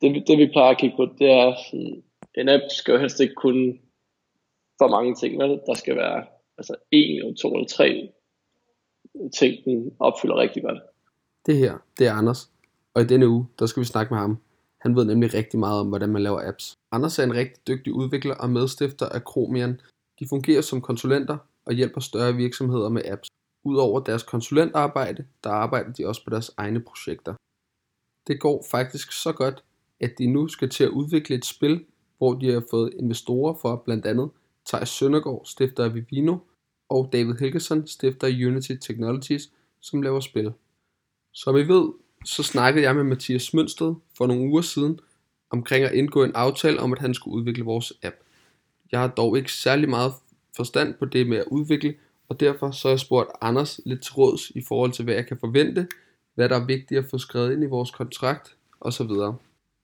det, det vi plejer at kigge på, det er sådan, en app skal jo helst ikke kunne for mange ting, vel? Der skal være altså en eller to eller tre ting, den opfylder rigtig godt. Det her, det er Anders. Og i denne uge, der skal vi snakke med ham. Han ved nemlig rigtig meget om, hvordan man laver apps. Anders er en rigtig dygtig udvikler og medstifter af Chromian. De fungerer som konsulenter og hjælper større virksomheder med apps. Udover deres konsulentarbejde, der arbejder de også på deres egne projekter. Det går faktisk så godt, at de nu skal til at udvikle et spil, hvor de har fået investorer for blandt andet Thijs Søndergaard, stifter af Vivino, og David Helgeson, stifter af Unity Technologies, som laver spil. Som I ved, så snakkede jeg med Mathias Mønsted for nogle uger siden omkring at indgå en aftale om, at han skulle udvikle vores app. Jeg har dog ikke særlig meget forstand på det med at udvikle, og derfor så har jeg spurgt Anders lidt til råds i forhold til, hvad jeg kan forvente, hvad der er vigtigt at få skrevet ind i vores kontrakt osv.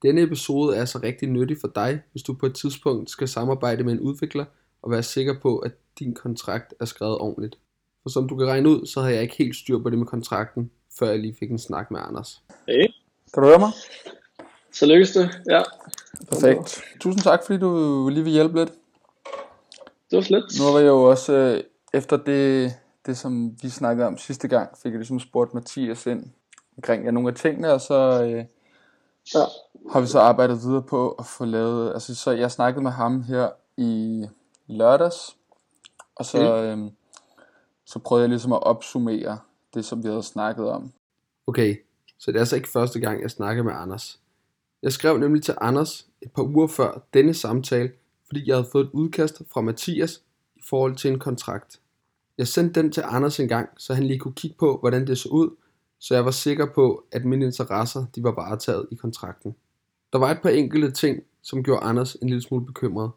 Denne episode er så rigtig nyttig for dig, hvis du på et tidspunkt skal samarbejde med en udvikler og være sikker på, at din kontrakt er skrevet ordentligt. For som du kan regne ud, så havde jeg ikke helt styr på det med kontrakten, før jeg lige fik en snak med Anders. Hey, Kan du høre mig? så lykkes det. Ja, Perfekt. Tusind tak, fordi du lige vil hjælpe lidt. det var slet. Nu var jeg jo også, øh, efter det, det som vi snakkede om sidste gang, fik jeg ligesom spurgt Mathias ind omkring ja, nogle af tingene, og så øh, Ja. har vi så arbejdet videre på at få lavet, altså så jeg snakkede med ham her i lørdags, og så, øh, så prøvede jeg ligesom at opsummere det, som vi havde snakket om. Okay, så det er altså ikke første gang, jeg snakker med Anders. Jeg skrev nemlig til Anders et par uger før denne samtale, fordi jeg havde fået et udkast fra Mathias i forhold til en kontrakt. Jeg sendte den til Anders en gang, så han lige kunne kigge på, hvordan det så ud, så jeg var sikker på, at mine interesser de var varetaget i kontrakten. Der var et par enkelte ting, som gjorde Anders en lille smule bekymret.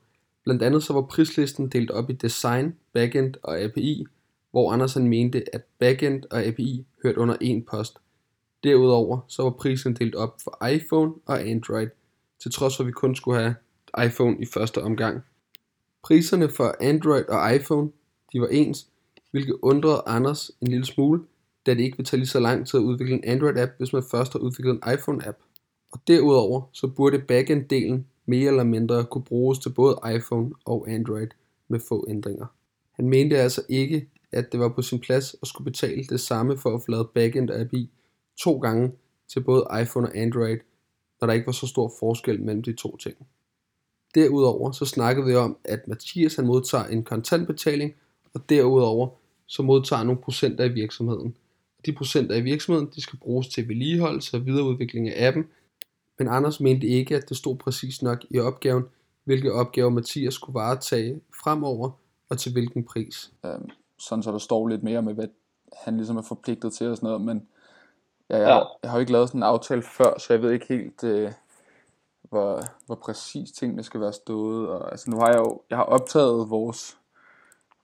Blandt andet så var prislisten delt op i design, backend og API, hvor Anders han mente, at backend og API hørte under én post. Derudover så var prisen delt op for iPhone og Android, til trods for at vi kun skulle have iPhone i første omgang. Priserne for Android og iPhone, de var ens, hvilket undrede Anders en lille smule, da det ikke vil tage lige så lang tid at udvikle en Android-app, hvis man først har udviklet en iPhone-app. Og derudover så burde backend-delen mere eller mindre kunne bruges til både iPhone og Android med få ændringer. Han mente altså ikke, at det var på sin plads at skulle betale det samme for at få lavet backend app API to gange til både iPhone og Android, når der ikke var så stor forskel mellem de to ting. Derudover så snakkede vi om, at Mathias han modtager en kontantbetaling, og derudover så modtager nogle procenter i virksomheden. De procenter i virksomheden de skal bruges til vedligeholdelse og videreudvikling af appen, men Anders mente ikke, at det stod præcis nok i opgaven, hvilke opgaver Mathias skulle varetage fremover og til hvilken pris. Øhm, sådan så der står lidt mere med, hvad han ligesom er forpligtet til og sådan noget, men ja, jeg, Ja. jeg har jo ikke lavet sådan en aftale før, så jeg ved ikke helt, øh, hvor, hvor præcis tingene skal være stået, og altså nu har jeg jo, jeg har optaget vores,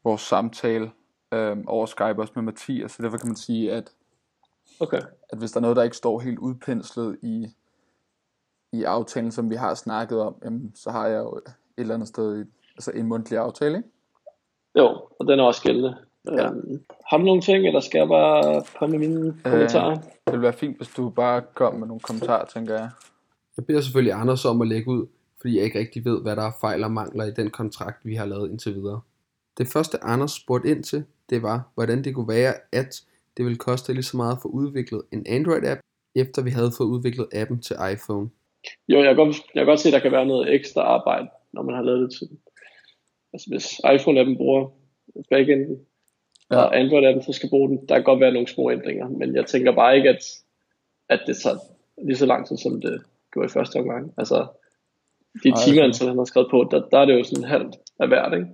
vores samtale øhm, over Skype også med Mathias, så derfor kan man sige, at, Okay. at hvis der er noget, der ikke står helt udpenslet i, i aftalen, som vi har snakket om, jamen, så har jeg jo et eller andet sted i, altså en mundtlig aftale, ikke? Jo, og den er også gældende. Ja. Øhm, har du nogle ting, eller skal jeg bare komme med mine kommentarer? Det ville være fint, hvis du bare kom med nogle kommentarer, tænker jeg. Jeg beder selvfølgelig Anders om at lægge ud, fordi jeg ikke rigtig ved, hvad der er fejl og mangler i den kontrakt, vi har lavet indtil videre. Det første Anders spurgte ind til, det var, hvordan det kunne være, at det ville koste lige så meget at få udviklet en Android-app, efter vi havde fået udviklet appen til iPhone. Jo, jeg kan, godt, jeg kan godt se, at der kan være noget ekstra arbejde, når man har lavet det til. Altså hvis iPhone-appen bruger backenden, Ja. ja. og Android-appen så skal bruge den, der kan godt være nogle små ændringer, men jeg tænker bare ikke, at, at det tager lige så lang tid, som det gjorde i første omgang. Altså, de timeantal, han har skrevet på, der, der er det jo sådan halvt af hvert, ikke?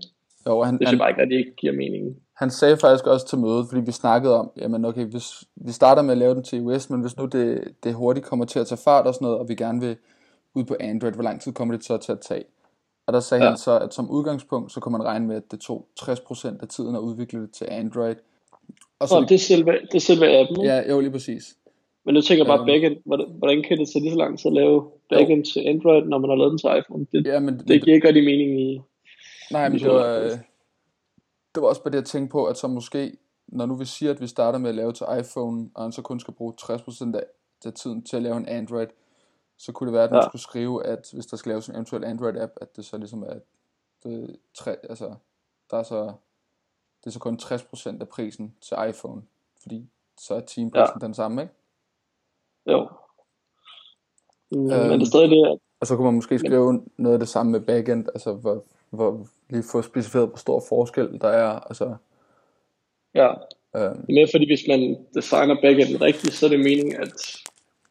Jo, han, Det synes han, jeg bare ikke, at det ikke giver mening. han sagde faktisk også til mødet, fordi vi snakkede om, jamen okay, hvis vi starter med at lave den til iOS, men hvis nu det, det hurtigt kommer til at tage fart og sådan noget, og vi gerne vil ud på Android, hvor lang tid kommer det så til at tage? Og der sagde ja. Han så, at som udgangspunkt, så kunne man regne med, at det tog 60% af tiden at udvikle det til Android. Og så, Så det er selve, det er selve appen, ja, jo lige præcis. Men nu tænker jeg bare Øhm. backend, hvordan, hvordan kan det tage lige så lang tid at lave backend til Android, når man har lavet den til iPhone? Det, Ja, men, det giver ikke rigtig mening i... Nej, men det var, øh, det var også bare det, jeg tænkte på, at så måske, når nu vi siger, at vi starter med at lave til iPhone, og han så kun skal bruge 60% af, af tiden til at lave en Android, så kunne det være, at den Ja. skulle skrive, at hvis der skal laves en eventuel Android-app, at det så ligesom er, det, tre, altså, der er så, det er så kun 60% af prisen til iPhone, fordi så er teamprisen ja. den samme, ikke? Jo. Mm, Øhm. Men det er stadig det, at Og så kunne man måske skrive noget af det samme med backend, altså hvor, hvor lige få specificeret, hvor stor forskel der er, altså, ja, øhm, Det er mere fordi, hvis man designer backenden rigtigt, så er det meningen, at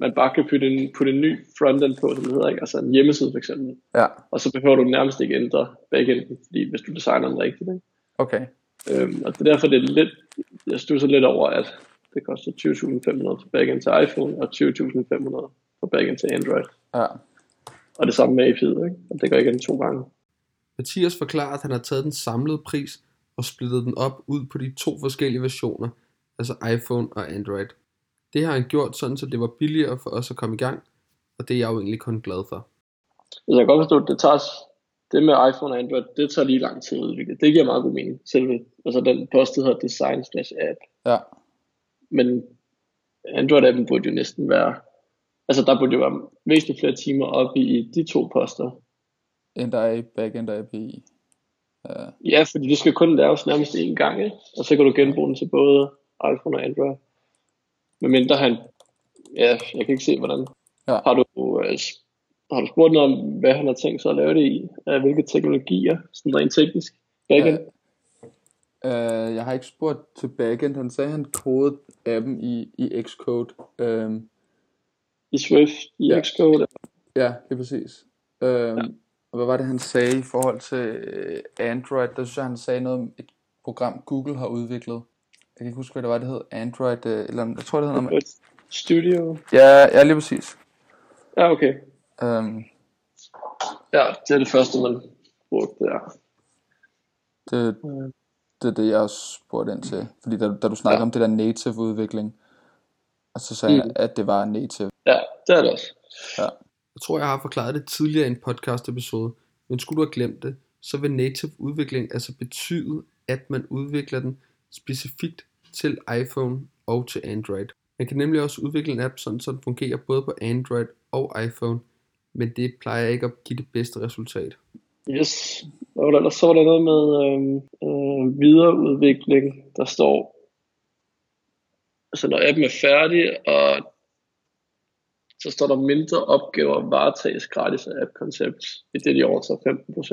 man bare kan putte en, putte en ny frontend på, som det hedder, ikke? altså en hjemmeside for eksempel. ja, Og så behøver du nærmest ikke ændre backenden, fordi hvis du designer den rigtigt. Ikke? okay, Øhm, og det er derfor, det er lidt, jeg stusser lidt over, at det koster 20.500 for backend til iPhone, og 20.500 for backend til Android. ja, Og det samme med API'et, ikke? Og det går igen to gange. Mathias forklarer, at han har taget den samlede pris og splittet den op ud på de to forskellige versioner, altså iPhone og Android. Det har han gjort sådan, så det var billigere for os at komme i gang, og det er jeg jo egentlig kun glad for. Altså, jeg kan godt forstå, at det tager det med iPhone og Android, det tager lige lang tid at udvikle. Det giver meget god mening. Selve, altså den post, der hedder design slash app. ja, Men Android-appen burde jo næsten være, altså der burde jo være væsentligt flere timer op i de to poster. End der er i backend API. Ja, Ja, fordi det skal kun laves nærmest én gang, ikke? og så kan du genbruge den til både iPhone og Android. Men mindre han, ja, jeg kan ikke se hvordan. Ja. Har du, øh, har du spurgt noget om, hvad han har tænkt sig at lave det i? Af hvilke teknologier, sådan rent teknisk? Backend? Øh, jeg har ikke spurgt til backend. Han sagde, at han kodede appen i, i Xcode. Øhm, I Swift, i Ja. Xcode? ja, det er præcis. Øhm, ja. Og hvad var det, han sagde i forhold til øh, Android? Der synes jeg, han sagde noget om et program, Google har udviklet. Jeg kan ikke huske, hvad det var, det hed. Android, øh, eller jeg tror, det hed noget. Studio? Ja, ja, lige præcis. Ja, okay. Øhm, Ja, det er det første, man brugte der. det, det er det, jeg også spurgte ind til. Fordi da, da du snakkede ja. Ja. om det der native udvikling, og så sagde mm. Jeg, at det var native. Ja, det er det også. Jeg tror, jeg har forklaret det tidligere i en podcast episode, men skulle du have glemt det, så vil native udvikling altså betyde, at man udvikler den specifikt til iPhone og til Android. Man kan nemlig også udvikle en app, sådan så den fungerer både på Android og iPhone, men det plejer ikke at give det bedste resultat. Yes. og der, ellers? så var der noget med øh, øh, videreudvikling, der står, altså når appen er færdig, og så står der mindre opgaver varetages gratis af app-koncept, i det de overtager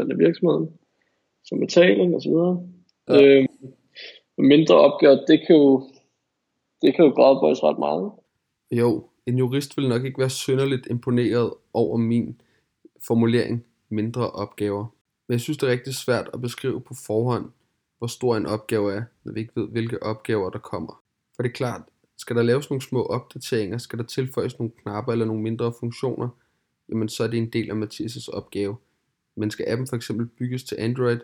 15% af virksomheden, som betaling og så videre. Ja. Ja. Øhm, mindre opgaver, det kan jo, det kan jo gradbøjes ret meget. Jo, en jurist vil nok ikke være synderligt imponeret over min formulering mindre opgaver. Men jeg synes, det er rigtig svært at beskrive på forhånd, hvor stor en opgave er, når vi ikke ved, hvilke opgaver der kommer. For det er klart, skal der laves nogle små opdateringer, skal der tilføjes nogle knapper eller nogle mindre funktioner, jamen så er det en del af Mathias' opgave. Men skal appen for eksempel bygges til Android,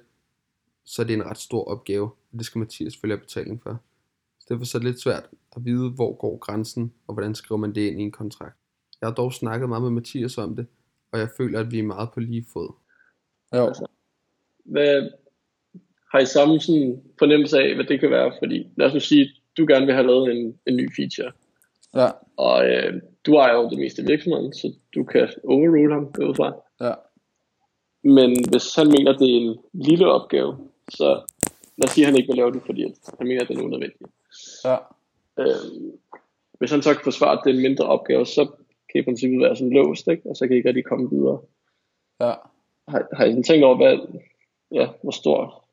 så er det en ret stor opgave, og det skal Mathias have betaling for. Så derfor så er det lidt svært at vide, hvor går grænsen, og hvordan skriver man det ind i en kontrakt. Jeg har dog snakket meget med Mathias om det, og jeg føler, at vi er meget på lige fod. Jo, Hvad, har I samme sådan fornemmelse af, hvad det kan være? Fordi lad os nu sige, du gerne vil have lavet en, en ny feature, ja, og øh, du ejer jo det meste af virksomheden, så du kan overrule ham derudfra. ja, Men hvis han mener, det er en lille opgave, så lad os sige, at han ikke vil lave det, fordi han mener, at den er unødvendig. ja, Øh, hvis han så kan forsvare, at det er en mindre opgave, så kan i princippet være sådan låst, ikke? og så kan I ikke rigtig komme videre. ja. Har, har I tænkt over, hvad, ja, hvor stor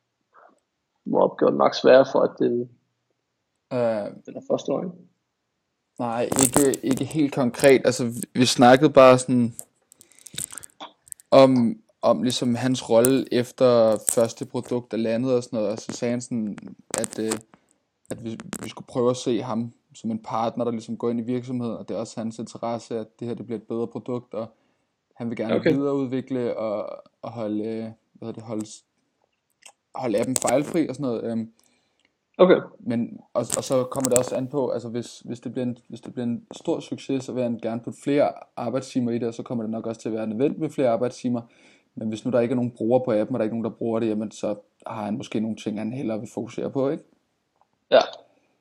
må opgaven maks være, for at den, Øh, den er forstår, ikke? Nej, ikke, ikke helt konkret. Altså, vi- vi snakkede bare sådan om, om ligesom hans rolle efter første produkt er landet og sådan noget, og så sagde han sådan, at, øh, at vi, vi skulle prøve at se ham som en partner, der ligesom går ind i virksomheden, og det er også hans interesse, at det her det bliver et bedre produkt, og han vil gerne Okay. videreudvikle og, og holde, øh, hvad hedder det, holde, holde appen fejlfri og sådan noget. Øhm, Okay, men, og, og så kommer det også an på, altså hvis, hvis, det bliver en, hvis det bliver en stor succes, så vil han gerne putte flere arbejdstimer i det, og så kommer det nok også til at være nødvendigt med flere arbejdstimer. Men hvis nu der ikke er nogen brugere på appen, og der er ikke nogen, der bruger det, jamen så har han måske nogle ting, han hellere vil fokusere på, ikke? ja.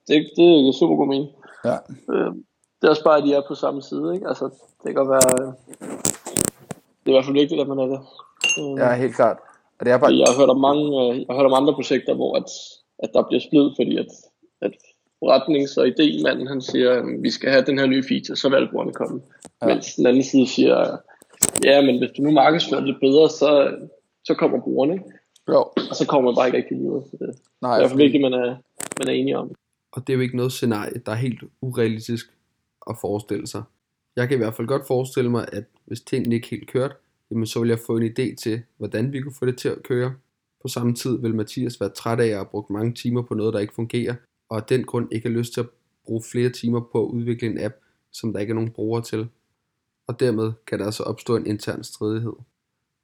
Det, det er super god mening. Ja, Øh, det er også bare, at de er på samme side, ikke? Altså, det kan godt være, det er i hvert fald vigtigt, at man er det. Um, Ja, helt klart. Og det er bare, Jeg har hørt om mange, øh, jeg har hørt om andre projekter, hvor at, at der bliver splid, fordi at, at forretnings- og idémanden, han siger, at vi skal have den her nye feature, så vil alle brugerne komme. Ja. Mens den anden side siger, ja, men hvis du nu markedsfører det bedre, så, så kommer brugerne, jo, og så kommer man bare ikke rigtig videre. Så det, det nej, er i hvert fald vigtigt, man er, man er enige om. Og det er jo ikke noget scenarie, der er helt urealistisk at forestille sig. Jeg kan i hvert fald godt forestille mig, at hvis tingene ikke helt kørte, jamen så vil jeg få en idé til, hvordan vi kunne få det til at køre. På samme tid vil Mathias være træt af at have brugt mange timer på noget, der ikke fungerer, og af den grund ikke har lyst til at bruge flere timer på at udvikle en app, som der ikke er nogen brugere til. Og dermed kan der altså opstå en intern stridighed.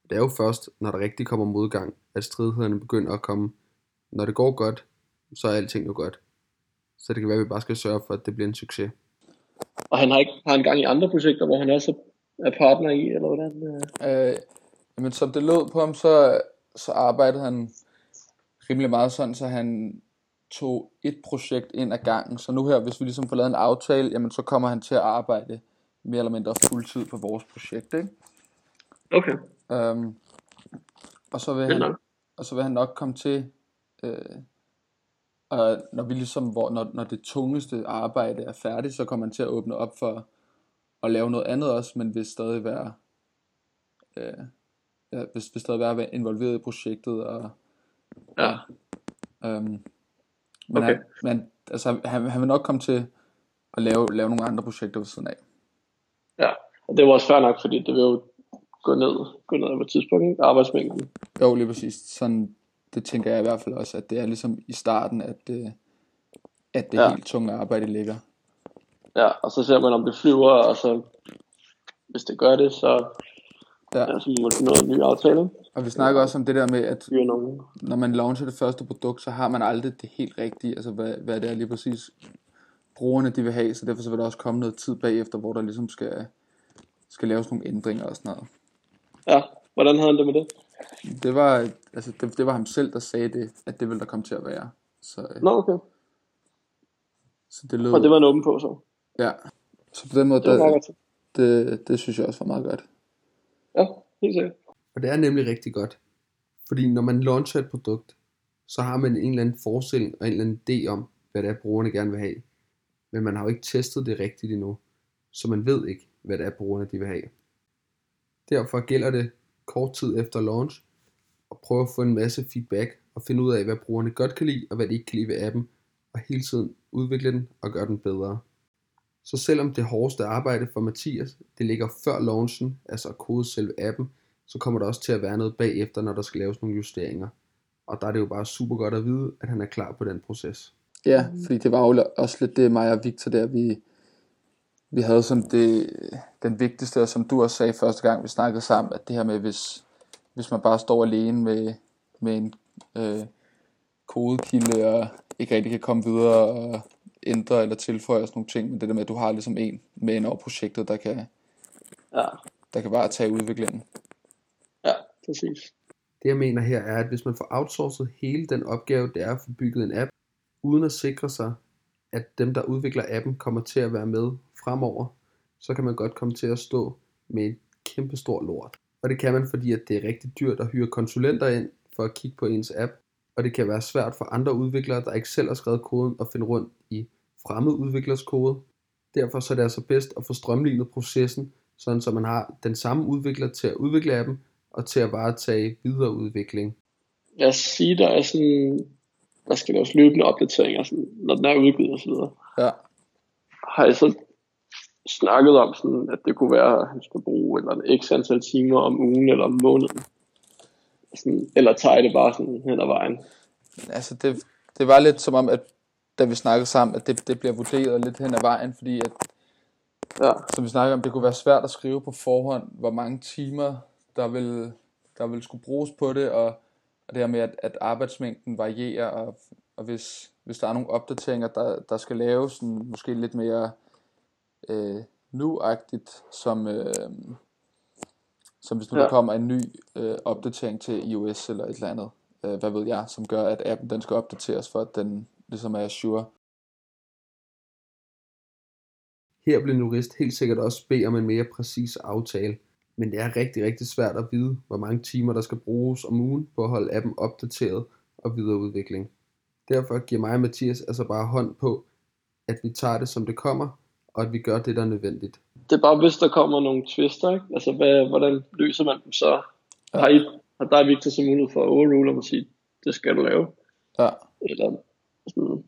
Det er jo først, når der rigtig kommer modgang, at stridighederne begynder at komme. Når det går godt, så er alting jo godt. Så det kan være, at vi bare skal sørge for, at det bliver en succes. Og han har ikke har han gang i andre projekter, hvor han også er partner i, eller hvordan? øh? Øh, jamen, som det lød på ham, så, så arbejdede han rimelig meget sådan, så han tog et projekt ind ad gangen. Så nu her, hvis vi ligesom får lavet en aftale, jamen så kommer han til at arbejde mere eller mindre fuldtid på vores projekt, ikke? Okay, Um, og så vil han, og så vil han nok komme til, øh, og når vi ligesom, hvor, når, når det tungeste arbejde er færdigt, så kommer han til at åbne op for at lave noget andet også, men vil stadig være, øh, ja, vil, vil stadig være involveret i projektet, og Ja, øhm, men, Okay. han, men altså, han, han vil nok komme til at lave, lave nogle andre projekter ved siden af. ja. Og det var også fair nok, fordi det vil jo gå ned, gå ned på et tidspunkt, ikke? arbejdsmængden. Jo, lige præcis. Sådan, det tænker jeg i hvert fald også, at det er ligesom i starten, at det, at det Ja. helt tunge arbejde ligger. Ja, og så ser man, om det flyver, og så hvis det gør det, så, Ja. ja. det noget en ny aftale. Og vi snakker også om det der med, at når man launcher det første produkt, så har man aldrig det helt rigtige, altså hvad, hvad det er lige præcis brugerne de vil have, så derfor så vil der også komme noget tid bagefter, hvor der ligesom skal, skal laves nogle ændringer og sådan noget. Ja, hvordan havde han det med det? Det var, altså det, det var ham selv, der sagde det, at det ville der komme til at være. Så, øh, Nå, okay. så det lød, Og det var han åben på, så. ja. Så på den måde, Det der, det, det synes jeg også var meget godt. Ja, helt sikkert. Og det er nemlig rigtig godt. Fordi når man launcher et produkt, så har man en eller anden forestilling og en eller anden idé om, hvad det er, brugerne gerne vil have. Men man har jo ikke testet det rigtigt endnu. Så man ved ikke, hvad det er, brugerne de vil have. Derfor gælder det kort tid efter launch at prøve at få en masse feedback og finde ud af, hvad brugerne godt kan lide og hvad de ikke kan lide ved appen, og hele tiden udvikle den og gøre den bedre. Så selvom det hårdeste arbejde for Mathias, det ligger før launchen, altså at kode selve appen, så kommer der også til at være noget bagefter, når der skal laves nogle justeringer. Og der er det jo bare super godt at vide, at han er klar på den proces. Ja, fordi det var jo også lidt det, mig og Victor der, vi, vi havde som det, den vigtigste, og som du også sagde første gang, vi snakkede sammen, at det her med, hvis, hvis man bare står alene med, med en øh, kodekilde, og ikke rigtig kan komme videre og ændre eller tilføje sådan nogle ting, men det der med, at du har ligesom en med ind over projektet, der kan, Ja, der kan bare tage udviklingen. ja, præcis. Det jeg mener her er, at hvis man får outsourcet hele den opgave, det er at få bygget en app, uden at sikre sig, at dem, der udvikler appen, kommer til at være med fremover, så kan man godt komme til at stå med en kæmpe stor lort. Og det kan man, fordi at det er rigtig dyrt at hyre konsulenter ind for at kigge på ens app, og det kan være svært for andre udviklere, der ikke selv har skrevet koden, at finde rundt i fremmed udviklers kode. Derfor så er det altså bedst at få strømlignet processen, sådan så man har den samme udvikler til at udvikle appen, og til at varetage videre udvikling. Jeg siger, der er sådan, der skal laves løbende opdateringer, sådan, når den er udgivet og så videre. Ja, Har jeg så snakket om, sådan, at det kunne være, at han skulle bruge eller en x antal timer om ugen eller om måneden? Sådan, eller tager det bare sådan hen ad vejen? altså det, det var lidt som om, at da vi snakkede sammen, at det, det bliver vurderet lidt hen ad vejen, fordi at Ja, som vi snakker om, det kunne være svært at skrive på forhånd, hvor mange timer der vil, der vil skulle bruges på det, og, og det her med, at, at arbejdsmængden varierer, og, og hvis, hvis der er nogle opdateringer, der, der skal laves sådan, måske lidt mere øh, nu-agtigt, som, øh, som hvis nu ja. der kommer en ny øh, opdatering til iOS eller et eller andet, øh, hvad ved jeg, som gør, at appen den skal opdateres for, at den ligesom er sure. Her vil en jurist helt sikkert også bede om en mere præcis aftale, men det er rigtig, rigtig svært at vide, hvor mange timer der skal bruges om ugen på at holde appen opdateret og videreudvikling. Derfor giver mig og Mathias altså bare hånd på, at vi tager det som det kommer, og at vi gør det, der er nødvendigt. Det er bare, hvis der kommer nogle twister, ikke? Altså, hvad, hvordan løser man dem så? Har, I, har dig Victor så mulighed for at overrule og sige, det skal du lave? Ja. Eller sådan,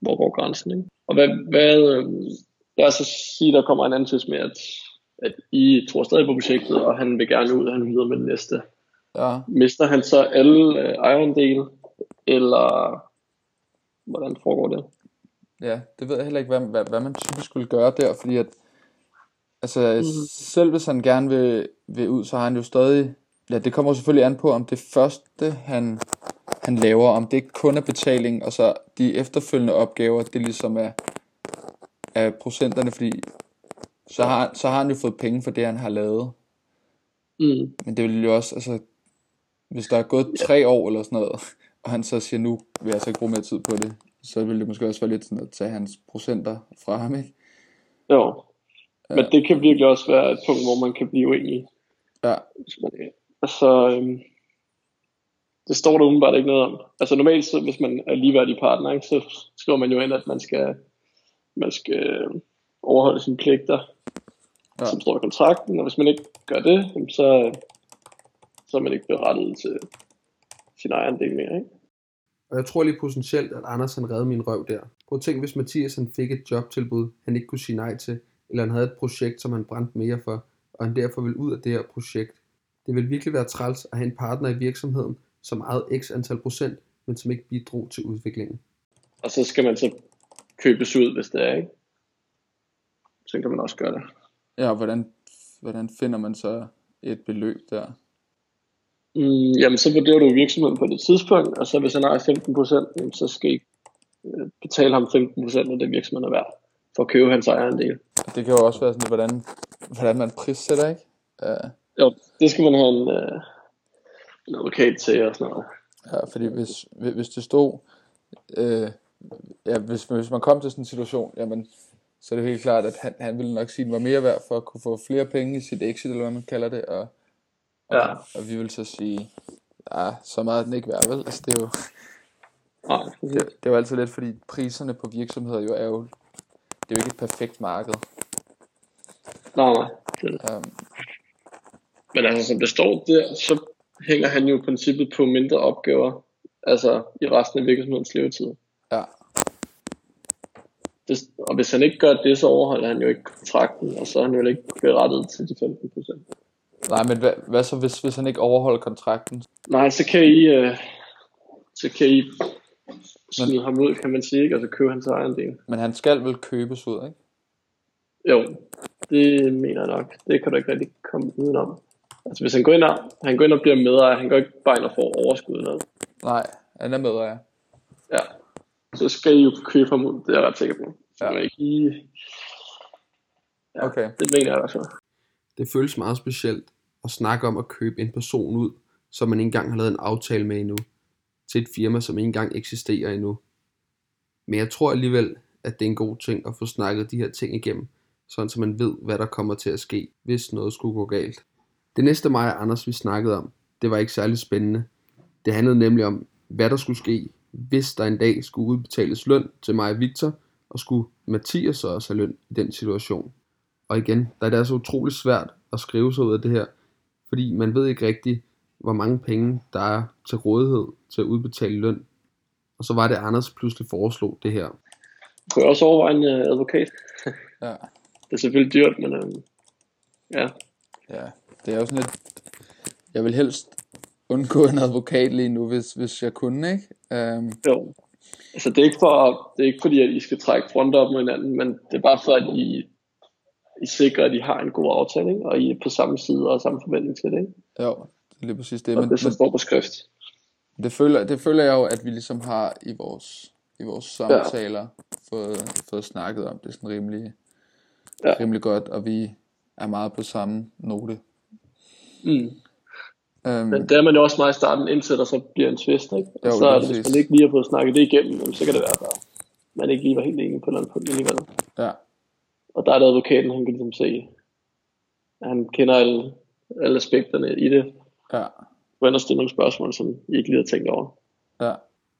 hvor går grænsen, ikke? Og hvad, hvad øh, lad os så sige, der kommer en anden twist med, at, at I tror stadig på projektet, og han vil gerne ud, og han videre med det næste. Ja. Mister han så alle øh, ejendele, eller hvordan foregår det? Ja, det ved jeg heller ikke, hvad, hvad, hvad man typisk skulle gøre der, fordi at, altså, mm. selv hvis han gerne vil, vil ud, så har han jo stadig, ja, det kommer selvfølgelig an på, om det første, han, han laver, om det ikke kun er betaling, og så de efterfølgende opgaver, det ligesom er, er procenterne, fordi så har, så har han jo fået penge for det, han har lavet. Mm. Men det vil jo også, altså, hvis der er gået tre år eller sådan noget, og han så siger, nu vil jeg altså ikke bruge mere tid på det, så vil det måske også være lidt sådan at tage hans procenter fra ham, ikke? Jo. Men det kan virkelig også være et punkt, hvor man kan blive uenig. Ja, altså, øhm, det står der umiddelbart ikke noget om. Altså normalt, så, hvis man er ligeværdig partner, ikke, så skriver man jo ind, at man skal, man skal øh, overholde sine pligter, Ja. som står i kontrakten, og hvis man ikke gør det, så, så er man ikke berettiget til sin egen del mere. Ikke? Og jeg tror lige potentielt, at Anders han redde min røv der. Prøv at tænke, hvis Mathias han fik et jobtilbud, han ikke kunne sige nej til, eller han havde et projekt, som han brændte mere for, og han derfor ville ud af det her projekt. Det vil virkelig være træls at have en partner i virksomheden, som ejede x antal procent, men som ikke bidrog til udviklingen. Og så skal man så købes ud, hvis det er, ikke? Så kan man også gøre det. ja og hvordan, hvordan finder man så et beløb der? Mm, jamen, så vurderer du virksomheden på det tidspunkt, og så hvis han har 15%, så skal I øh, betale ham 15% af det virksomheden er værd, for at købe hans ejerandel. Og det kan jo også være sådan, hvordan, hvordan man prissætter, ikke? Uh, Jo, det skal man have en, øh, en advokat til og sådan noget. ja, fordi hvis, hvis det stod, øh, ja, hvis, hvis man kom til sådan en situation, jamen, så er det helt klart, at han, han ville nok sige, at den var mere værd for at kunne få flere penge i sit exit, eller hvad man kalder det, og, og, Ja. og vi vil så sige, ja, så meget er den ikke værd, vel? Altså, det er jo, Nej, det, det er jo altid lidt, fordi priserne på virksomheder jo er jo, det er jo ikke et perfekt marked. nej, nej. Det er det. Um, Men altså, som det står der, så hænger han jo i princippet på mindre opgaver, altså i resten af virksomhedens levetid. ja, Det, og hvis han ikke gør det, så overholder han jo ikke kontrakten, og så er han jo ikke berettiget til de 15%. nej, men hvad, hvad så, hvis, hvis han ikke overholder kontrakten? Nej, så kan I, øh, så kan I smide ham ud, kan man sige, ikke? og så købe hans egen del. Men han skal vel købes ud, ikke? Jo, det mener jeg nok. Det kan du ikke rigtig komme udenom. Altså hvis han går ind og, han går ind og bliver medejer, han går ikke bare ind og får overskud noget. Nej, han er med, ja. Ja. Så skal I jo købe ham ud, det er jeg ret sikker på. Så Ja. ja. ikke lige... Ja, Okay. det mener jeg i hvert fald. Det føles meget specielt at snakke om at købe en person ud, som man ikke engang har lavet en aftale med endnu, til et firma, som ikke engang eksisterer endnu. Men jeg tror alligevel, at det er en god ting at få snakket de her ting igennem, sådan så man ved, hvad der kommer til at ske, hvis noget skulle gå galt. Det næste mig og Anders vi snakkede om, det var ikke særlig spændende. Det handlede nemlig om, hvad der skulle ske, hvis der en dag skulle udbetales løn til mig og Victor, og skulle Mathias så også have løn i den situation. Og igen, der er det altså utrolig svært at skrive sig ud af det her, fordi man ved ikke rigtigt, hvor mange penge der er til rådighed til at udbetale løn. Og så var det, Anders pludselig foreslog det her. Du kan også overveje en øh, advokat. Ja, Det er selvfølgelig dyrt, men øh, ja. ja. Det er jo sådan lidt... Jeg vil helst undgå en advokat lige nu, hvis, hvis jeg kunne, ikke? Um, Jo. Altså det er ikke for, det er ikke fordi, at I skal trække fronter op mod hinanden, men det er bare for, at I, I sikrer, at I har en god aftale, ikke? og I er på samme side og samme forventning til det. Ikke? jo, det er lige præcis det. Og Men, det så står på skrift. det, føler, det føler jeg jo, at vi ligesom har i vores, i vores samtaler fået, fået snakket om. Det er sådan rimelig, Ja. rimelig godt, og vi er meget på samme note. Mm. Um, Men det er man jo også meget i starten, indtil der så bliver en twist. Ikke? Og Jo, så er det, hvis man ikke lige har fået snakket det igennem, så kan det være, at man ikke lige var helt enig på et eller andet punkt alligevel. ja, og der er det advokaten, han kan ligesom se, han kender alle, alle aspekterne i det, Ja. gå ind og stille nogle spørgsmål, som I ikke lige har tænkt over. Ja.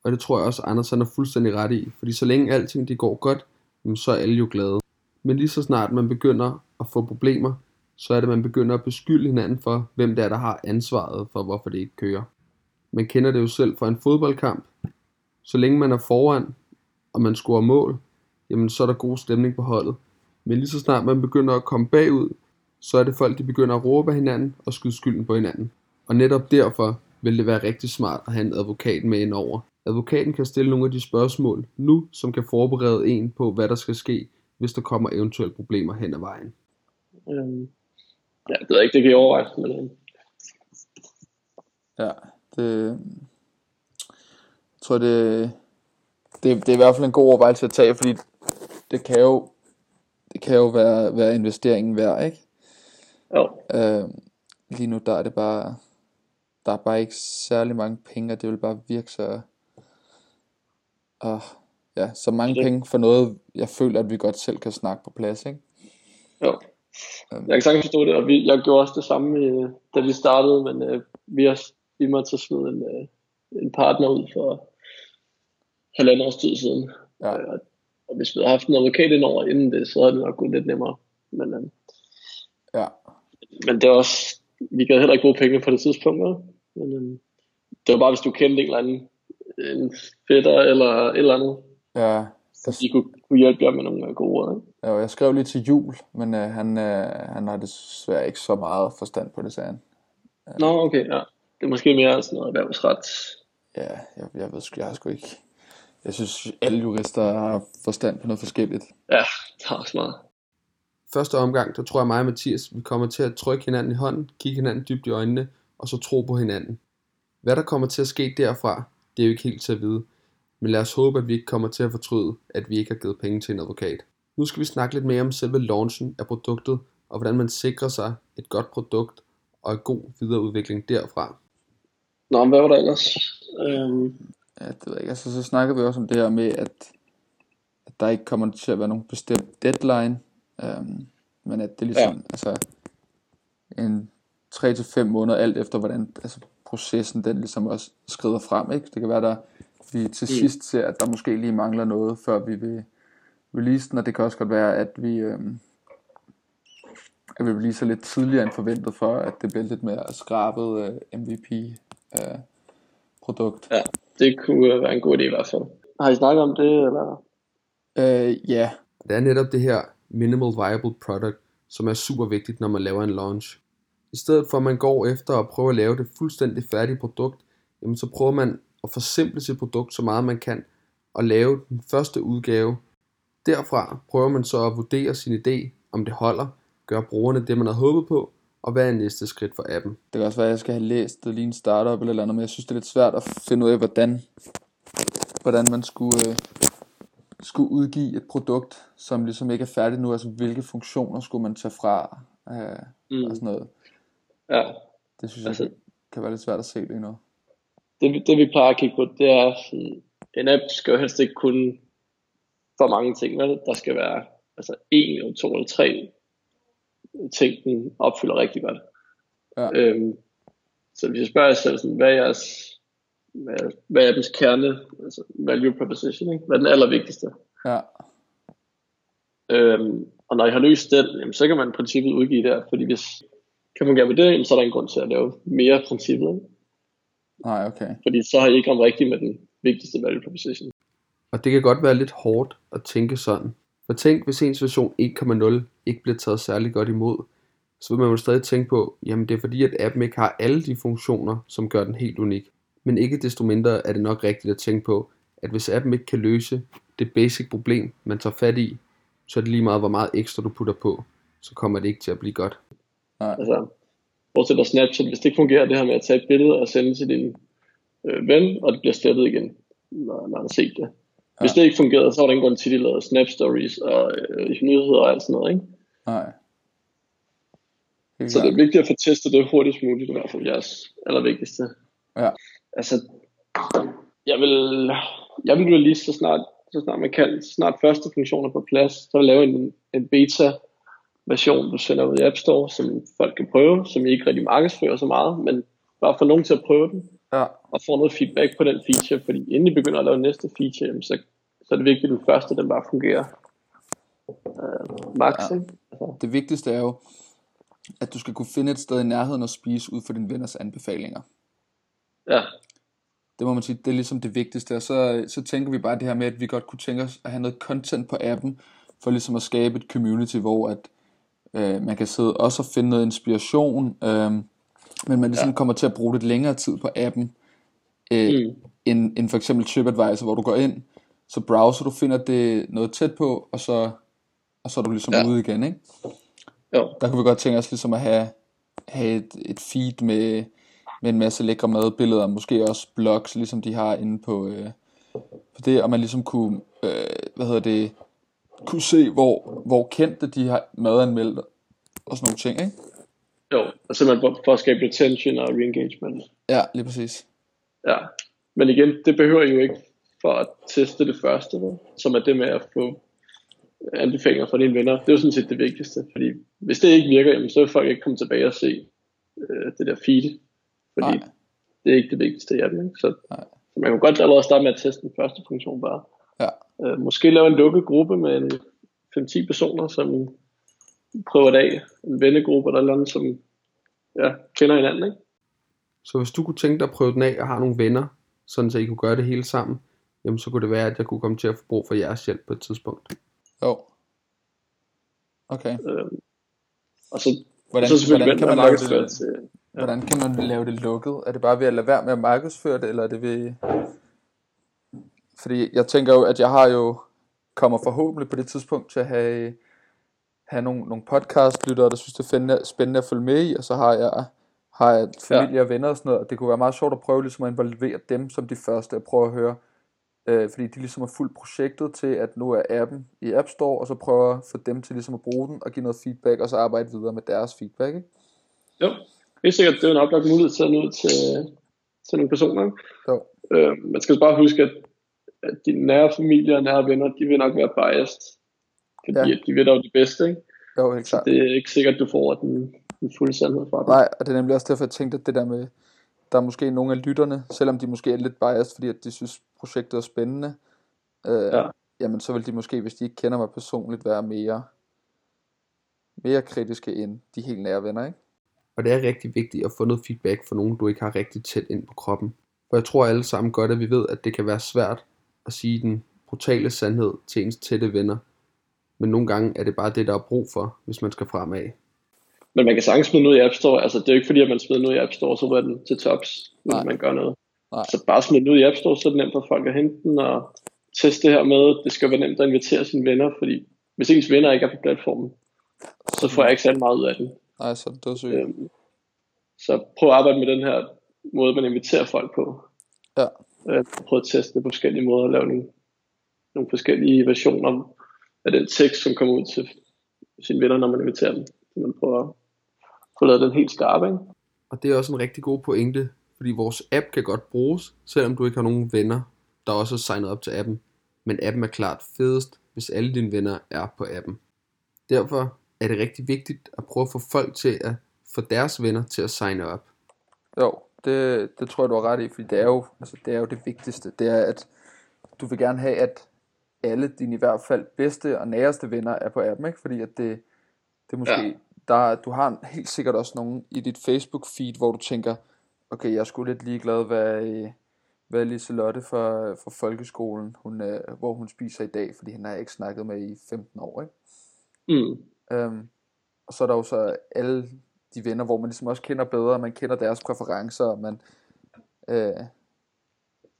Og det tror jeg også, Anders han er fuldstændig ret i. Fordi så længe alting det går godt, så er alle jo glade. Men lige så snart man begynder at få problemer, så er det, man begynder at beskylde hinanden for, hvem det er, der har ansvaret for, hvorfor det ikke kører. Man kender det jo selv fra en fodboldkamp. Så længe man er foran, og man scorer mål, jamen så er der god stemning på holdet. Men lige så snart man begynder at komme bagud, så er det folk, de begynder at råbe af hinanden og skyde skylden på hinanden. Og netop derfor vil det være rigtig smart at have en advokat med ind over. Advokaten kan stille nogle af de spørgsmål nu, som kan forberede en på, hvad der skal ske, hvis der kommer eventuelle problemer hen ad vejen. Øhm, ja, det ved jeg ikke, det kan I overveje, men øhm, Ja, det, jeg tror, det, det, det er i hvert fald en god overvejelse at tage, fordi det kan jo, det kan jo være, være investeringen værd, ikke? jo, Øh, lige nu der er det bare, der er bare ikke særlig mange penge, og det vil bare virke så, og ja, så mange Det- penge for noget, jeg føler, at vi godt selv kan snakke på plads, ikke? jo. Jeg kan sagtens forstå det, og vi, jeg gjorde også det samme, øh, da vi startede, men øh, vi har vi måtte så smide en, øh, en partner ud for halvandet års tid siden. Ja. Øh, og hvis vi havde haft en advokat indover inden det, så havde det nok gået lidt nemmere. Men, øh, Ja, men det er også, vi gad heller ikke bruge penge på det tidspunkt. Men, øh, det var bare, hvis du kendte en eller anden en fætter eller et eller andet, ja, så de kunne, kunne hjælpe jer med nogle øh, gode råd. Ikke? Ja, jeg skrev lige til jul, men øh, han, øh, han har desværre ikke så meget forstand på det, sagde han. Nå, okay, ja. Det er måske mere sådan noget erhvervsret. Ja, jeg, jeg ved sgu, jeg har sgu ikke... Jeg synes, alle jurister har forstand på noget forskelligt. Ja, det er også meget. Første omgang, der tror jeg mig og Mathias, vi kommer til at trykke hinanden i hånden, kigge hinanden dybt i øjnene, og så tro på hinanden. Hvad der kommer til at ske derfra, det er jo ikke helt til at vide. Men lad os håbe, at vi ikke kommer til at fortryde, at vi ikke har givet penge til en advokat. Nu skal vi snakke lidt mere om selve launchen af produktet, og hvordan man sikrer sig et godt produkt og en god videreudvikling derfra. Nå, men hvad var der ellers? Øhm, Ja, det ved jeg ikke. Altså, så snakkede vi også om det her med, at, at der ikke kommer til at være nogen bestemt deadline. Øhm, men at det er ligesom, ja. altså, en 3-5 måneder, alt efter hvordan altså, processen den ligesom også skrider frem. Ikke? Det kan være, der vi til Mm. sidst ser, at der måske lige mangler noget, før vi vil release den, og det kan også godt være, at vi, øhm, at vi releaser lidt tidligere end forventet, for at det bliver lidt mere skrabet øh, MVP øh, produkt. ja, det kunne øh, være en god idé i hvert fald. Har I snakket om det, eller? Øh, ja, Det er netop det her minimal viable product, som er super vigtigt, når man laver en launch. I stedet for at man går efter at prøve at lave det fuldstændig færdige produkt, jamen så prøver man at forsimple sit produkt så meget man kan, og lave den første udgave. Derfra prøver man så at vurdere sin idé, om det holder, gør brugerne det man havde håbet på, og hvad er næste skridt for appen. Det kan også være, at jeg skal have læst det lige en startup eller eller andet, men jeg synes, det er lidt svært at finde ud af, hvordan, hvordan man skulle, øh, skulle udgive et produkt, som ligesom ikke er færdigt nu. Altså, hvilke funktioner skulle man tage fra øh, Mm. og sådan noget. Ja, Det synes jeg Altså- kan, kan være lidt svært at se lige nu. Det, vi- det vi plejer at kigge på, det er sådan, en app skal jo helst ikke kunne for mange ting. Vel? Der skal være altså en eller to eller tre ting, den opfylder rigtig godt. Ja. Øhm, så hvis jeg spørger jer selv, sådan, hvad er jeres hvad, hvad er appens kerne, altså value proposition, ikke? hvad er den allervigtigste? Ja, Øhm, og når I har løst den, jamen, så kan man i princippet udgive det fordi hvis kan man gøre med det, jamen, så er der en grund til at lave mere princippet, ikke? Nej, okay. fordi så har I ikke ramt rigtigt med den vigtigste value proposition. Og det kan godt være lidt hårdt at tænke sådan. For tænk, hvis ens version 1.0 ikke bliver taget særlig godt imod, så vil man jo stadig tænke på, jamen det er fordi, at appen ikke har alle de funktioner, som gør den helt unik. Men ikke desto mindre er det nok rigtigt at tænke på, at hvis appen ikke kan løse det basic problem, man tager fat i, så er det lige meget, hvor meget ekstra du putter på, så kommer det ikke til at blive godt. Altså, bortset fra Snapchat, hvis det ikke fungerer, det her med at tage et billede og sende til din øh, ven, og det bliver slettet igen, når, når han set det. Hvis det ikke fungerede, så var der ingen grund til, at de lavede Snap Stories og øh, nyheder og alt sådan noget, ikke? Nej. Helt Så det er vigtigt at få testet det hurtigst muligt, i hvert fald jeres allervigtigste. Ja. Altså, jeg vil, jeg vil release så snart så snart man kan, så snart første funktion er på plads, så lave en, en beta version, du sender ud i App Store, som folk kan prøve, som I ikke rigtig markedsfører så meget, men bare få nogen til at prøve den, Ja, og få noget feedback på den feature, fordi inden I begynder at lave næste feature, så, så er det vigtigt, at den første, den bare fungerer øh, max, Ja. altså, det vigtigste er jo, at du skal kunne finde et sted i nærheden og spise ud for dine venners anbefalinger. ja, Det må man sige, det er ligesom det vigtigste. Og så, så tænker vi bare det her med, at vi godt kunne tænke os at have noget content på appen, for ligesom at skabe et community, hvor at øh, man kan sidde også og finde noget inspiration, øh, men man ligesom ja. kommer til at bruge lidt længere tid på appen, øh, mm. End, end for eksempel TripAdvisor, hvor du går ind, så browser du, finder det noget tæt på, og så, og så er du ligesom. Ja. ude igen, ikke? jo, Der kunne vi godt tænke os ligesom at have, have et, et feed med, med en masse lækre madbilleder, måske også blogs, ligesom de har inde på, øh, på det, og man ligesom kunne, øh, hvad hedder det, kunne se, hvor, hvor kendte de har madanmeldt, og sådan nogle ting, ikke? jo, og simpelthen for, for at skabe retention og re-engagement. Ja, lige præcis. Ja, men igen, det behøver I jo ikke for at teste det første, vel? som er det med at få anbefalinger fra dine venner. Det er jo sådan set det vigtigste, fordi hvis det ikke virker, jamen, så vil folk ikke komme tilbage og se øh, det der feed, fordi Nej. det er ikke det vigtigste i appen. Ikke? Så, Nej. så man kan godt allerede starte med at teste den første funktion bare. Øh, måske lave en lukket gruppe med en 5-10 personer, som prøver det af. En vennegruppe eller noget, som ja, kender hinanden. Ikke? Så hvis du kunne tænke dig at prøve den af og har nogle venner, sådan så I kunne gøre det hele sammen, jamen så kunne det være, at jeg kunne komme til at få brug for jeres hjælp på et tidspunkt. Jo. Okay. Øh, og så, Hvordan, så selvfølgelig hvordan, kan man lave det, til, Ja. hvordan kan man lave det lukket? Er det bare ved at lade være med at markedsføre det, eller er det ved... Fordi jeg tænker jo, at jeg har jo kommer forhåbentlig på det tidspunkt til at have, have nogle, nogle podcast-lyttere, der synes, det er spændende, spændende at følge med i, og så har jeg, har jeg familie og venner og sådan noget, og det kunne være meget sjovt at prøve ligesom at involvere dem som de første, at prøve at høre, øh, fordi de ligesom har fuldt projektet til, at nu er appen i App Store, og så prøver at få dem til ligesom at bruge den, og give noget feedback, og så arbejde videre med deres feedback, ikke? Jo, det er sikkert, det er en oplagt mulighed til at nå ud til, til nogle personer. Jo. Øh, man skal bare huske, at, at de nære familier og nære venner, de vil nok være biased. Fordi Ja. de ved dog det bedste, ikke? Jo, helt Så klart. det er ikke sikkert, at du får den, den fulde sandhed fra dem. Nej, og det er nemlig også derfor, jeg tænkte, at det der med, der er måske nogle af lytterne, selvom de måske er lidt biased, fordi at de synes, projektet er spændende, øh, Ja. jamen så vil de måske, hvis de ikke kender mig personligt, være mere, mere kritiske end de helt nære venner, ikke? Og det er rigtig vigtigt at få noget feedback fra nogen, du ikke har rigtig tæt ind på kroppen. For jeg tror alle sammen godt, at vi ved, at det kan være svært at sige den brutale sandhed til ens tætte venner. Men nogle gange er det bare det, der er brug for, hvis man skal fremad. Men man kan sagtens smide den ud i App Store. Altså, det er jo ikke fordi, at man smider den ud i App Store, så ryger den til tops, Nej. man gør noget. Nej. Så bare smid den ud i App Store, så er det nemt for folk at hente den og teste det her med. Det skal være nemt at invitere sine venner, fordi hvis ens venner ikke er på platformen, så får jeg ikke særlig meget ud af den. Nej, så er det dødssygt. Øhm, så prøv at arbejde med den her måde, man inviterer folk på. Ja. Øh, prøv at teste det på forskellige måder, lave nogle, nogle forskellige versioner af den tekst, som kommer ud til sine venner, når man inviterer dem. Så man prøver at få lavet den helt skarp, ikke? Og det er også en rigtig god pointe, fordi vores app kan godt bruges, selvom du ikke har nogen venner, der også er signet op til appen. Men appen er klart fedest, hvis alle dine venner er på appen. Derfor er det rigtig vigtigt at prøve at få folk til at få deres venner til at signe op. Jo, det, det tror jeg, du har ret i, fordi det er, jo, altså, det er jo det vigtigste. Det er, at du vil gerne have, at alle dine i hvert fald bedste og næreste venner er på appen, ikke? Fordi at det, det er måske, ja. Der, du har helt sikkert også nogen i dit Facebook feed, hvor du tænker, okay, jeg er sgu lidt ligeglad, hvad, hvad Liselotte fra, fra folkeskolen, hun, øh, hvor hun spiser i dag, fordi hende har jeg ikke snakket med i 15 år, ikke? Mm. Øhm, og så er der jo så alle de venner, hvor man ligesom også kender bedre, man kender deres præferencer, og man, øh,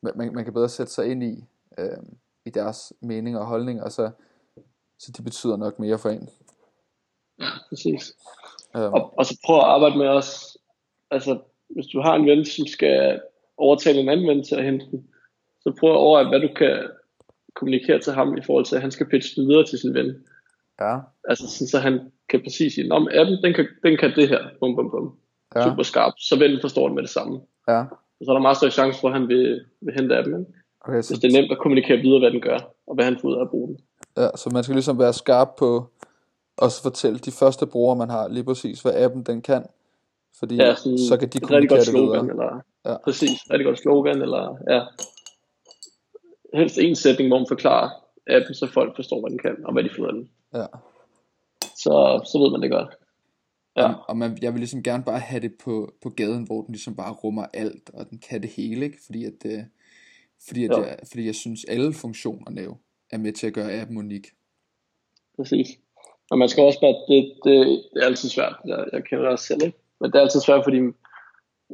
man, man, kan bedre sætte sig ind i, øh, i deres meninger og holdninger, og så, så de betyder nok mere for en. Ja, præcis. Øhm, Og, og så prøv at arbejde med os. Altså, hvis du har en ven, som skal overtale en anden ven til at hente den, så prøv at overveje, hvad du kan kommunikere til ham i forhold til, at han skal pitche videre til sin ven. ja, Altså, sådan, så han kan præcis sige, om appen, den kan, den kan det her, bum, bum, bum. ja, Super skarp. Så vennen forstår det med det samme. ja, Og så er der meget større chance for, at han vil, vil hente appen. Ikke? Okay, Hvis så, det er nemt at kommunikere videre, hvad den gør, og hvad han får ud af at bruge den. ja, så man skal ligesom være skarp på også fortælle de første brugere, man har, lige præcis, hvad appen den kan. Fordi Ja, sådan så kan de kommunikere det slogan, videre. eller ja. præcis, rigtig godt slogan, eller ja. Helst en sætning, hvor man forklarer appen, så folk forstår, hvad den kan, og hvad de får ud af den. Ja. Så, så ved man det godt. Ja. Og, man, jeg vil ligesom gerne bare have det på, på gaden, hvor den ligesom bare rummer alt, og den kan det hele, ikke? Fordi at, øh, fordi at Jo. jeg, fordi jeg synes, alle funktionerne jo er med til at gøre appen unik. Præcis. Og man skal også bare, det, det, det er altid svært, jeg, jeg kender det også selv, ikke? Men det er altid svært, fordi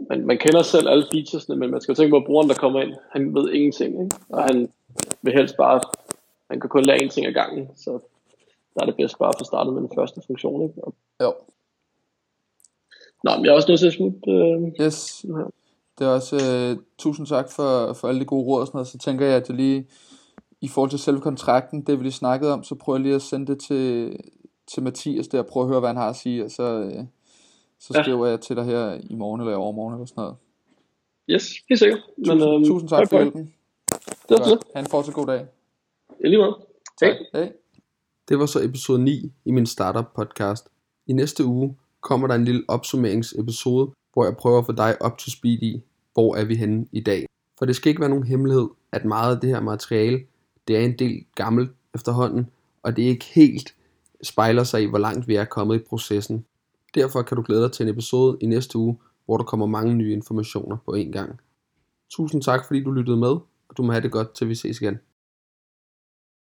man, man kender selv alle featuresne, men man skal jo tænke på, at brugeren, der kommer ind, han ved ingenting, ikke? Og han vil helst bare, han kan kun lære en ting ad gangen, så der er det bedst bare at få startet med den første funktion, ikke? Og, Jo. nå, men jeg er også nødt til at smutte, øh, Yes. Det er også, øh, tusind tak for, for alle de gode råd og sådan noget. Så tænker jeg, at jeg lige, i forhold til selve kontrakten, det vi lige snakkede om, så prøver jeg lige at sende det til, til Mathias der, og prøve at høre, hvad han har at sige, og så, øh, så Ja. skriver jeg til dig her i morgen eller i overmorgen eller sådan noget. Yes, helt sikkert. Men, Tusind, øhm, tusind tak for hjælpen. Det var så. Ha' en fortsat god dag. I lige måde. Hej. Hej. Det var så episode 9 i min startup podcast. I næste uge kommer der en lille opsummeringsepisode, hvor jeg prøver at få dig up to speed i, hvor er vi henne i dag. For det skal ikke være nogen hemmelighed, at meget af det her materiale, det er en del gammelt efterhånden, og det er ikke helt spejler sig i, hvor langt vi er kommet i processen. Derfor kan du glæde dig til en episode i næste uge, hvor der kommer mange nye informationer på en gang. Tusind tak fordi du lyttede med, og du må have det godt til vi ses igen.